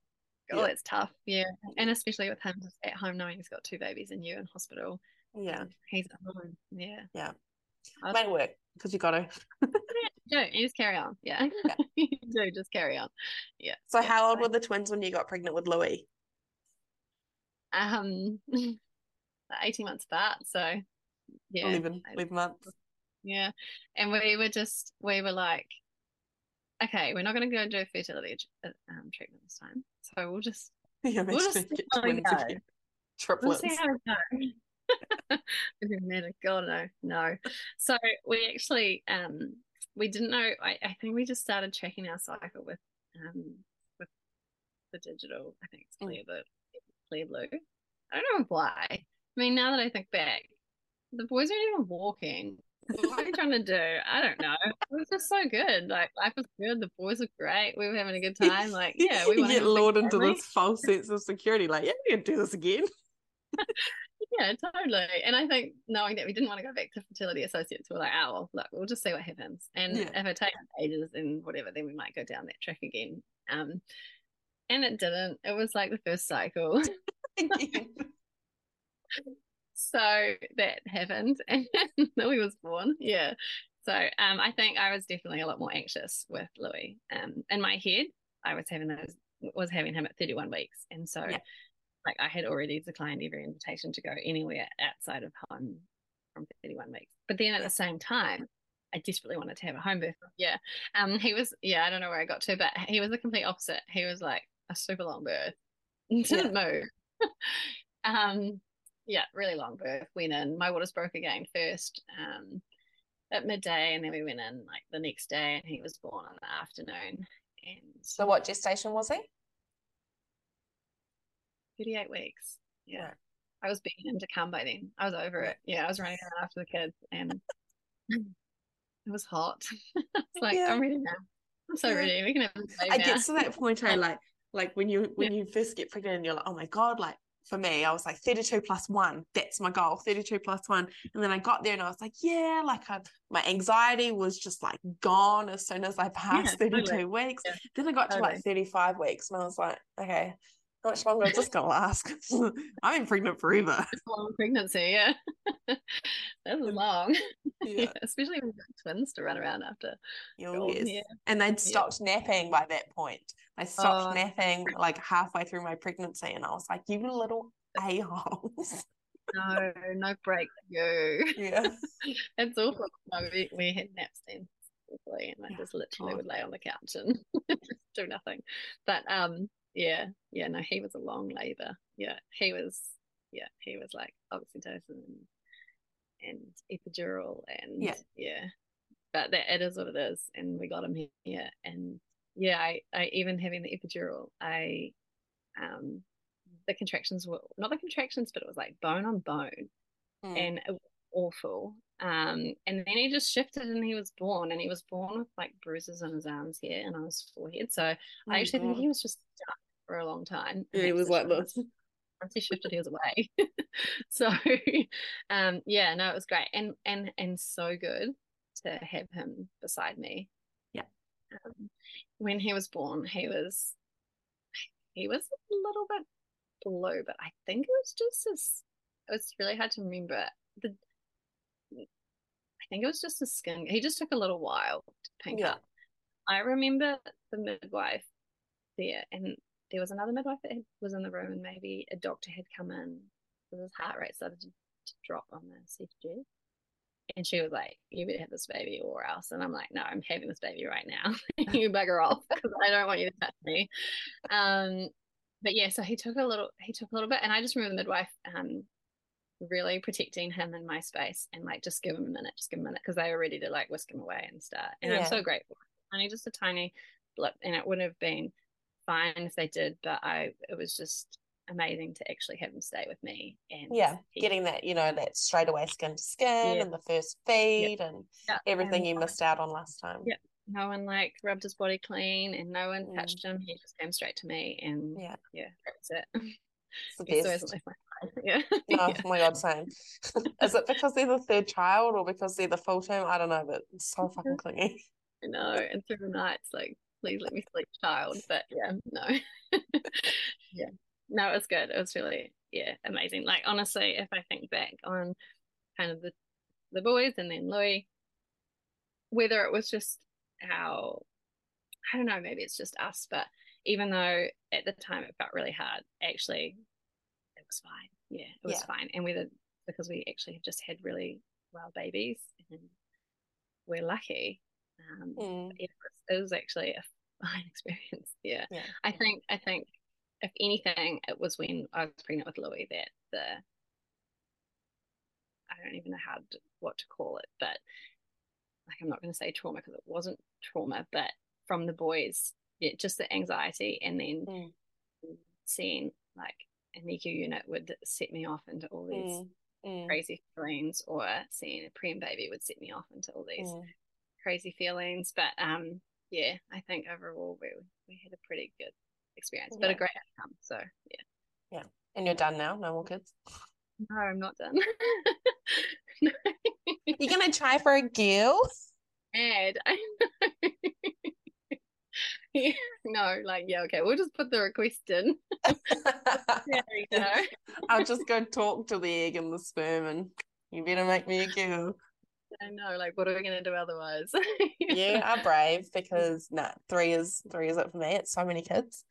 Oh, Yeah. it's tough. Yeah. And especially with him just at home knowing he's got two babies and you in hospital. Yeah. He's at home. Yeah. Yeah. I was Make it work because you got to. do. You just carry on. Yeah. Yeah. you do just carry on. Yeah. So yeah. how old were the twins when you got pregnant with Louis? Um, [LAUGHS] 18 months apart. So, yeah. 11, I- 11 months. Yeah. And we were just, we were like, okay, we're not going to go and do a fertility uh, um, treatment this time. So we'll just, [LAUGHS] Yeah, we'll just get how we twins go. again. We'll Triplets. see how goes. [LAUGHS] Matter. God no, no. So we actually um we didn't know I, I think we just started tracking our cycle with um with the digital, I think it's Mm. clear Clearblue. I don't know why. I mean now that I think back, the boys aren't even walking. What are you trying to do? I don't know. It was just so good. Like life was good. The boys were great. We were having a good time. Like yeah, we [LAUGHS] you want to get have a big lured into this false sense of security. Like, yeah, we can do this again. [LAUGHS] Yeah, totally. And I think knowing that we didn't want to go back to fertility associates, we're like, oh, well, look, we'll just see what happens. And Yeah. if it takes ages and whatever, then we might go down that track again. Um, and it didn't. It was like the first cycle. [LAUGHS] so that happened, [LAUGHS] and Louis was born. Yeah. So um, I think I was definitely a lot more anxious with Louis. Um, in my head, I was having those was having him at 31 weeks, and so Yeah. like I had already declined every invitation to go anywhere outside of home from 31 weeks. But then at the same time, I desperately wanted to have a home birth. Yeah. Um, he was, yeah, I don't know where I got to, but he was the complete opposite. He was like a super long birth, [LAUGHS] didn't yeah. move. [LAUGHS] um, yeah, really long birth. Went in. My waters broke again first um, at midday, and then we went in like the next day, and he was born in the afternoon. And so, what gestation was he? 38 weeks. Yeah. Right. I was begging him to come by then. I was over it. Yeah, I was running around after the kids and [LAUGHS] it was hot. it's like, yeah. I'm ready now. I'm so yeah. ready. We can have I now. get to that point I like like when you when yeah. you first get pregnant and you're like, oh my God, like for me, I was like 32 plus one. That's my goal, 32 plus one. And then I got there and I was like, yeah, like I, my anxiety was just like gone as soon as I passed yeah, 32 totally. weeks. Yeah, then I got totally. to like 35 weeks and I was like, okay, how much longer is this going to last? [LAUGHS] I've been pregnant forever. It's a long pregnancy, yeah. [LAUGHS] That's long. [LAUGHS] Yeah. yeah. Especially with twins to run around after. Oh, yes. Yeah. And they'd stopped yeah. napping by that point. They stopped oh. napping like halfway through my pregnancy. And I was like, you little a-holes. No, no break you. Yeah. it's awful. No, we, we had naps then and I just literally oh. would lay on the couch and do nothing. But um yeah, yeah, no, he was a long labour. Yeah, he was, yeah, he was like oxytocin and, and epidural and yeah, yeah. But that it is what it is, and we got him here, and yeah, I, I even having the epidural, I, um, the contractions were not the contractions, but it was like bone on bone, mm. and it was awful. Um, and then he just shifted and he was born, and he was born with like bruises on his arms here and on his forehead. So oh I actually God. think he was just stuck for a long time. Yeah, he was like this. Once he shifted, he was away. [LAUGHS] so, um, yeah, no, it was great and and and so good to have him beside me. Yeah. Um, when he was born, he was he was a little bit blue, but I think it was just as it was really hard to remember. The I think it was just the skin. He just took a little while to pink yeah. up. I remember the midwife there, and there was another midwife that was in the room, and maybe a doctor had come in because his heart rate started to, to drop on the CTG. And she was like, You better have this baby or else. And I'm like, No, I'm having this baby right now. [LAUGHS] you bugger off because I don't want you to touch me. Um, but yeah, so he took a little, he took a little bit. And I just remember the midwife um, really protecting him in my space and like, just give him a minute, just give him a minute because they were ready to like whisk him away and start. And yeah. I'm so grateful. Only just a tiny blip. And it would have been fine if they did, but I it was just amazing to actually have him stay with me and yeah getting that you know that straight away skin to skin yeah. and the first feed yeah. and yeah. everything and, you missed out on last time yeah no one like rubbed his body clean and no one mm. touched him he just came straight to me and yeah yeah that's it [LAUGHS] it's the best. yeah. [LAUGHS] No, yeah. Oh my god, same. [LAUGHS] Is it because they're the third child or because they're the full term? I don't know, but it's so fucking clingy. I know, and through the nights, like please let me sleep child but yeah. Um, no. [LAUGHS] Yeah. No it was good. It was really yeah amazing. Like honestly if i think back on kind of the the boys and then louis whether it was just how i don't know maybe it's just us but even though at the time it felt really hard actually it was fine. Yeah it was yeah. fine. And whether because we actually have just had really well babies and we're lucky um, mm. it, was, it was actually a fine [LAUGHS] experience. Yeah. yeah. I think I think if anything, it was when I was pregnant with Louis that the I don't even know how to, what to call it, but like I'm not going to say trauma because it wasn't trauma, but from the boys, yeah, just the anxiety, and then mm. seeing like a NICU unit would set me off into all these mm. Mm. crazy feelings, or seeing a preem baby would set me off into all these mm. Crazy feelings. But um, yeah, I think overall we we had a pretty good experience, but yeah. a great outcome. So yeah. Yeah. And you're done now? No more kids? No, I'm not done. [LAUGHS] You're gonna try for a girl? Ed, I know. yeah, no, like yeah, okay, we'll just put the request in. [LAUGHS] there we go. I'll just go talk to the egg and the sperm, and you better make me a girl. I know, like, what are we going to do otherwise? you are [LAUGHS] brave because no, nah, three is three is it for me. It's so many kids.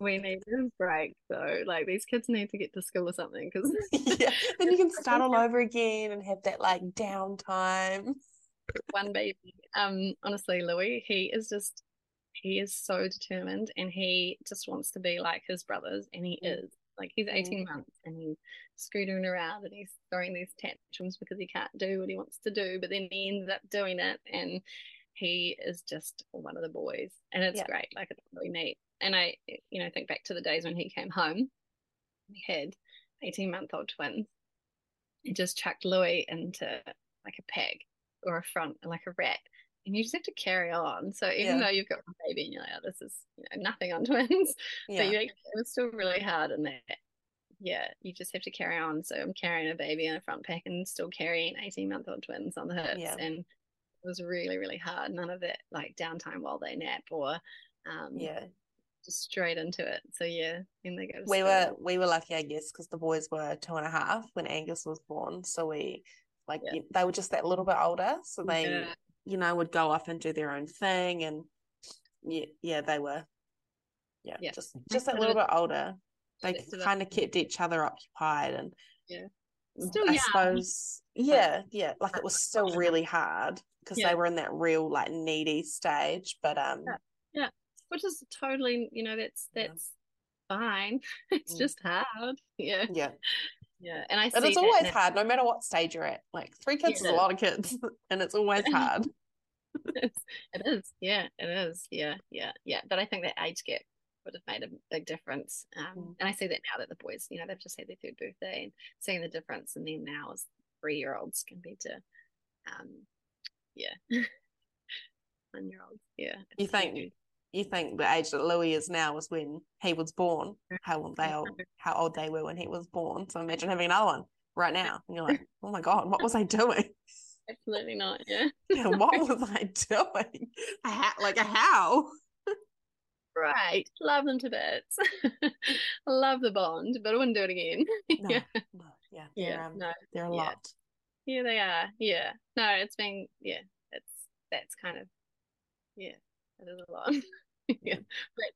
we need a break though. Like these kids need to get to school or something because [LAUGHS] yeah, [LAUGHS] then you can start all over again and have that like downtime. one baby. Um, honestly, Louis, he is just he is so determined and he just wants to be like his brothers and he mm. is. Like he's 18 mm. months and he's scooting around and he's throwing these tantrums because he can't do what he wants to do, but then he ends up doing it and he is just one of the boys. And it's yeah. great. Like it's really neat. And I, you know, think back to the days when he came home, he had 18 month old twins. He just chucked Louis into like a peg or a front, like a rat. And you just have to carry on. So even yeah. though you've got a baby and you're like, oh, this is you know, nothing on [LAUGHS] twins, yeah. but you it was still really hard in that. Yeah, you just have to carry on. So I'm carrying a baby in a front pack and still carrying 18 month old twins on the hips. Yeah. And it was really, really hard. None of that like downtime while they nap or um, yeah, just straight into it. So yeah, they go. we school. were we were lucky, I guess, because the boys were two and a half when Angus was born. So we like yeah. they were just that little bit older, so they yeah. You know would go off and do their own thing, and yeah, yeah, they were yeah, yeah. just just a little bit older. They kind of kept each other occupied, and yeah, still I young. suppose yeah, yeah, like it was still really hard because yeah. they were in that real like needy stage, but um, yeah, yeah. which is totally you know that's that's fine. [LAUGHS] It's mm. just hard. Yeah. Yeah. Yeah, and I. See it and it's always hard, no matter what stage you're at. Like three kids yeah. is a lot of kids, [LAUGHS] and it's always [LAUGHS] hard. it is, yeah, it is, yeah, yeah, yeah. But I think that age gap would have made a big difference. Um, mm. And I see that now that the boys, you know, they've just had their third birthday and seeing the difference, and then now as three year olds compared to, um, yeah, [LAUGHS] one year olds, yeah. You think you think the age that Louis is now was when he was born, how old they old, how old they were when he was born. So imagine having another one right now. And you're like, oh my God, what was I doing? [LAUGHS] Absolutely not. Yeah. [LAUGHS] yeah what was I doing? like a how? Right. Love them to bits. [LAUGHS] Love the bond, but I wouldn't do it again. no, yeah. No, yeah. They're, yeah. Um, no. They're a yeah. lot. Yeah, they are. Yeah. No, it's been, yeah, it's, that's kind of, yeah, it is a lot. [LAUGHS] yeah,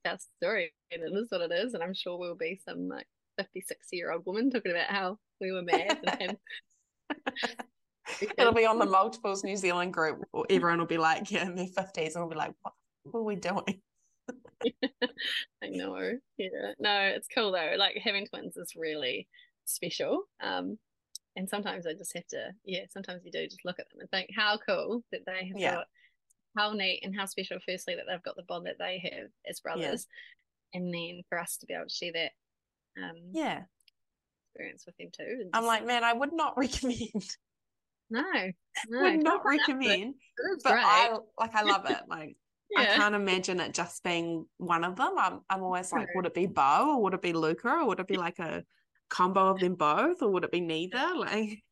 that's our story, and it is what it is. And I'm sure we'll be some like 50, 60 year old woman talking about how we were mad. and [LAUGHS] It'll be on the multiples New Zealand group. Everyone will be like, yeah, in their fifties, and we'll be like, what, what are we doing? [LAUGHS] I know. Yeah. No, it's cool though. Like having twins is really special. Um, and sometimes I just have to, yeah, sometimes you do just look at them and think how cool that they have yeah. got how neat and how special, firstly, that they've got the bond that they have as brothers, yeah. and then for us to be able to share that, um, yeah, experience with them too. I'm like, man, I would not [LAUGHS] recommend. No, no would not recommend. But great. I like, I love it. Like, [LAUGHS] yeah. I can't imagine it just being one of them. I'm, I'm always like, would it be Bo or would it be Luca or would it be [LAUGHS] like a combo of them both or would it be neither? Like,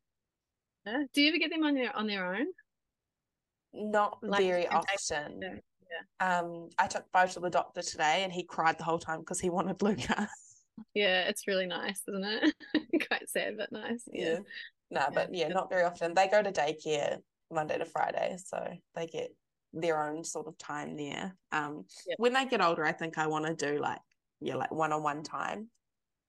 do you ever get them on their on their own? Not like, very often. Yeah. Um, I took Bo to the doctor today, and he cried the whole time because he wanted Luca. Yeah, it's really nice, isn't it? [LAUGHS] Quite sad, but nice. Yeah. yeah. No, but yeah, not very often. They go to daycare Monday to Friday, so they get their own sort of time there. Um, yeah. when they get older, I think I want to do like yeah, like one on one time.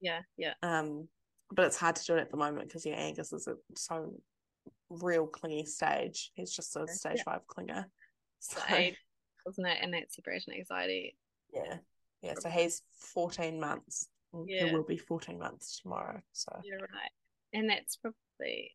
Yeah, yeah. Um, but it's hard to do it at the moment because yeah, Angus is so real clingy stage. He's just a stage yeah. five clinger. [LAUGHS] So, wasn't it? And that separation anxiety. Yeah. Yeah. So he's 14 months. Yeah. He will be 14 months tomorrow. So you're right. And that's probably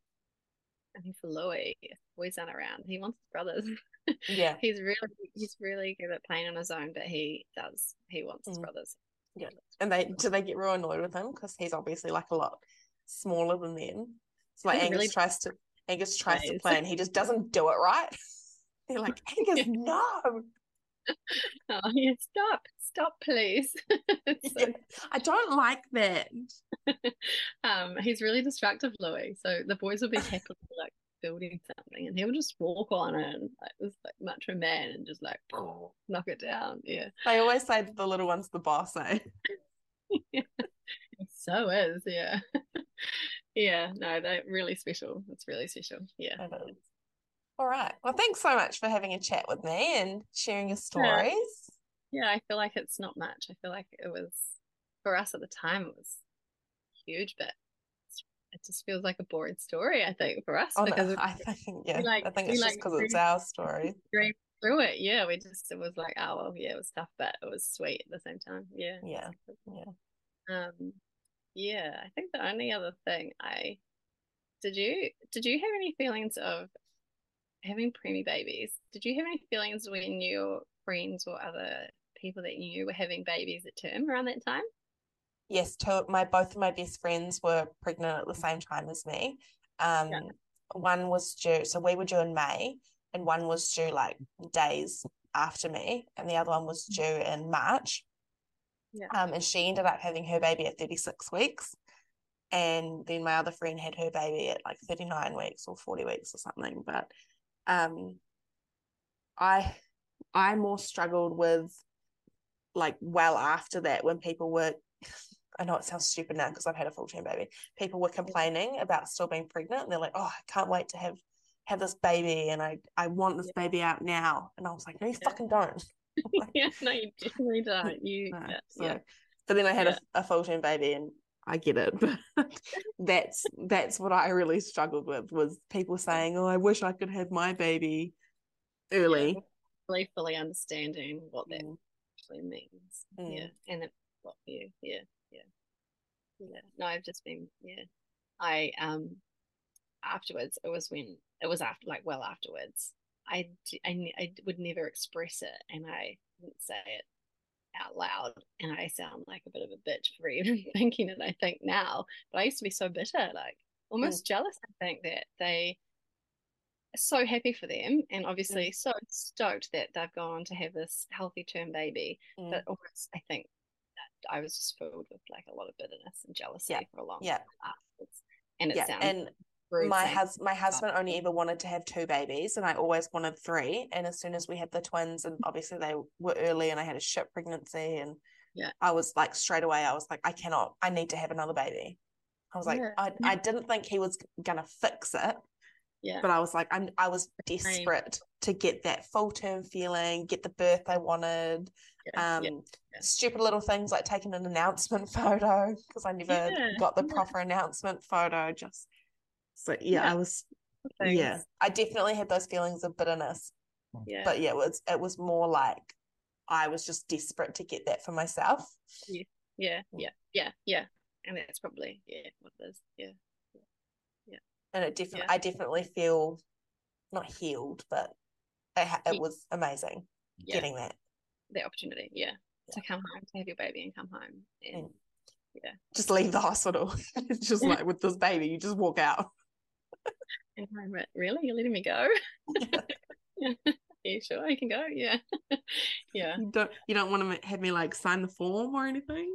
I think for Louis, boys aren't around. He wants his brothers. [LAUGHS] Yeah. he's really he's really good at playing on his own, but he does he wants his mm. brothers. Yeah. And they do they get real annoyed with him because he's obviously like a lot smaller than them. So like Angus really tries to Angus tries to play and he just doesn't do it right. [LAUGHS] They're like, Angus, [LAUGHS] no. Oh, yeah, stop, stop, please. [LAUGHS] so, yeah, I don't like that. um, he's really destructive, Louis. So the boys will be happily like building something, and he'll just walk on it and like this like macho man and just like knock it down. Yeah. They always say that the little one's the boss, eh? yeah. So is, yeah. Yeah, no, they're really special. It's really special. Yeah. All right. Well, thanks so much for having a chat with me and sharing your stories. Yeah, yeah I feel like it's not much. I feel like it was for us at the time it was huge, but it just feels like a boring story. I think for us Oh, because no, I think yeah. like- I think it's just like because it's our story. through it. Yeah, we just it was like oh well, yeah, it was tough, but it was sweet at the same time. Yeah, Yeah, yeah. Um, yeah, I think the only other thing I did you did you have any feelings of having preemie babies? Did you have any feelings when your friends or other people that you knew were having babies at term around that time? Yes, two my both of my best friends were pregnant at the same time as me. Um, Yeah. one was due, so we were due in May, and one was due like days after me, and the other one was due in March. Yeah. Um, and she ended up having her baby at 36 weeks. And then my other friend had her baby at like 39 weeks or 40 weeks or something. But um I I more struggled with like well after that when people were [SIGHS] I know it sounds stupid now because I've had a full term baby. People were complaining about still being pregnant and they're like, Oh, I can't wait to have have this baby and I I want this baby out now. And I was like, No, you Yeah. fucking don't. [LAUGHS] yeah, no, you definitely don't. [LAUGHS] You, No. yeah, So, yeah, but then I had Yeah. a, a full term baby and I get it, [LAUGHS] but that's that's what I really struggled with was people saying, "Oh, I wish I could have my baby early." really fully understanding what that Mm. actually means. Mm. Yeah, and it, what you, yeah, yeah, yeah. No, I've just been, yeah. I um afterwards, it was when it was after, like, well afterwards. I I, I would never express it, and I wouldn't say it out loud, and I sound like a bit of a bitch for [LAUGHS] even thinking it. I think now, but I used to be so bitter, like almost jealous. I think that they are so happy for them and obviously so stoked that they've gone on to have this healthy term baby Mm. but almost i think that i was just filled with like a lot of bitterness and jealousy Yeah. for a long Yeah. time afterwards and it yeah, sounds and my hus- my husband only ever wanted to have two babies and I always wanted three and as soon as we had the twins and obviously they were early and I had a ship pregnancy and Yeah. I was like straight away I was like I cannot I need to have another baby. I was like Yeah. I, I didn't think he was gonna fix it yeah. but I was like I'm I was desperate to get that full term feeling get the birth I wanted yeah, um yeah, stupid little things like taking an announcement [LAUGHS] photo because I never got the proper announcement photo just so yeah, Yeah, I was things. yeah I definitely had those feelings of bitterness. Yeah. But yeah it was it was more like I was just desperate to get that for myself. Yeah. Yeah. Yeah. Yeah. And that's probably yeah what it is. Yeah. Yeah. and it definitely Yeah. I definitely feel not healed but it, ha- it was amazing yeah. getting that. The opportunity yeah to come home to have your baby and come home and Mm. yeah. Just leave the hospital. It's [LAUGHS] just like with this baby you just walk out [LAUGHS] and I'm like, really? You're letting me go? [LAUGHS] Yeah you sure I can go yeah. [LAUGHS] Yeah. You don't you don't want to have me like sign the form or anything?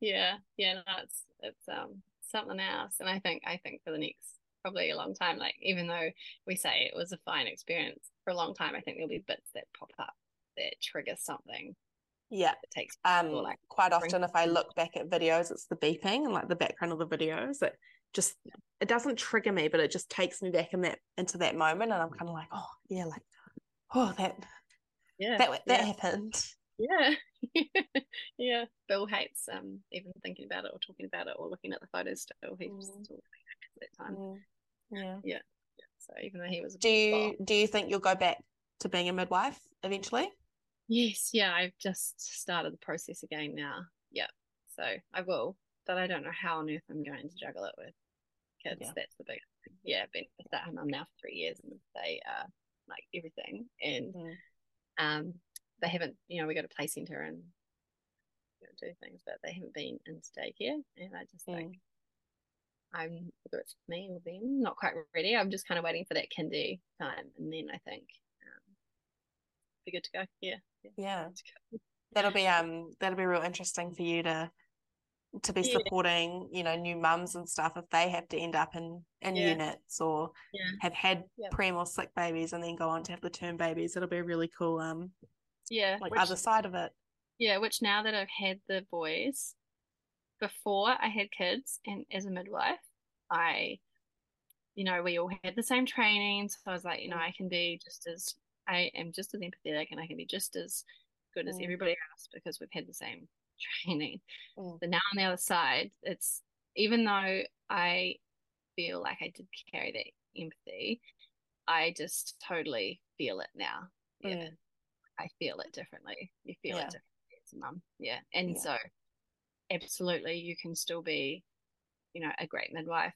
Yeah yeah no, it's it's um something else and i think i think for the next probably a long time like even though we say it was a fine experience for a long time i think there'll be bits that pop up that trigger something yeah it takes um like, quite often if i look back at videos it's the beeping and like the background of the videos it just it doesn't trigger me but it just takes me back in that into that moment and i'm kind of like oh yeah like oh that yeah that that yeah, happened. Yeah. [LAUGHS] Yeah. Bill hates um even thinking about it or talking about it or looking at the photos still. He Mm. still at that time. Mm, yeah. Yeah. so even though he was a do you do you think you'll go back to being a midwife eventually? Yes, yeah, I've just started the process again now. Yeah, so I will, but I don't know how on earth I'm going to juggle it with kids. Yeah. That's the big thing. Yeah, I've been with that mum now for three years, and they are like everything. And Mm. um, they haven't, you know, we got a play center and you know, do things, but they haven't been into daycare, and I just think Mm. I'm whether it's me or them, not quite ready. I'm just kind of waiting for that kindy time, and then I think um, be good to go. Yeah, yeah. yeah good to go. that'll be um that'll be real interesting for you to to be Yeah. supporting you know new mums and stuff if they have to end up in in Yeah. units or Yeah. have had Yeah. prem or sick babies and then go on to have the term babies it'll be a really cool um Yeah, like which, other side of it yeah, which now that I've had the boys, before I had kids and as a midwife, I, you know, we all had the same training. So I was like, you know, Mm. I can be just as, I am just as empathetic and I can be just as good as Mm. everybody else because we've had the same [LAUGHS] training. Mm. But now on the other side, it's even though I feel like I did carry that empathy, I just totally feel it now. Yeah. Mm. I feel it differently. You feel Yeah. it differently as a mum. Yeah. And Yeah. so absolutely you can still be, you know, a great midwife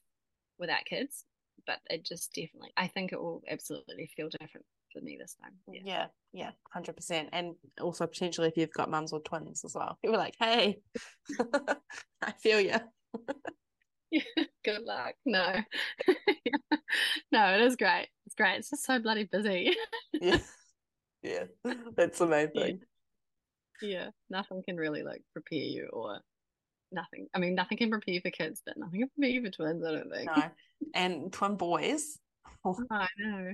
without kids. But it just definitely I think it will absolutely feel different for me this time. Yeah. Yeah, yeah, hundred percent, and also potentially if you've got mums or twins as well, people are like, "Hey, [LAUGHS] I feel you." [LAUGHS] Good luck. No. [LAUGHS] no, it is great. It's great. It's just so bloody busy. Yeah, yeah, that's the main Yeah. thing. yeah. Nothing can really like prepare you or nothing. I mean, nothing can prepare you for kids, but nothing can prepare you for twins, I don't think. No, and twin boys. I know.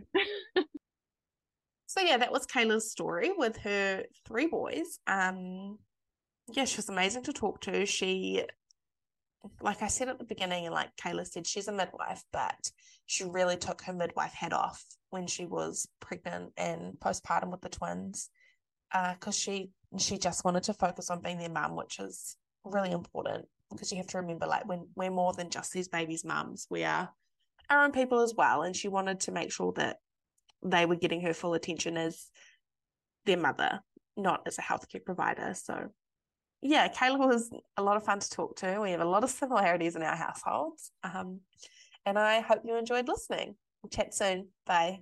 So yeah, that was Kayla's story with her three boys. Um, yeah, she was amazing to talk to. She, like I said at the beginning, and like Kayla said, she's a midwife, but she really took her midwife hat off when she was pregnant and postpartum with the twins, because she she just wanted to focus on being their mum, which is really important. Because you have to remember, like when we're more than just these babies' mums, we are our own people as well. And she wanted to make sure that they were getting her full attention as their mother, not as a healthcare provider. So, yeah, Kayla was a lot of fun to talk to. We have a lot of similarities in our households. Um, and I hope you enjoyed listening. We'll chat soon. Bye.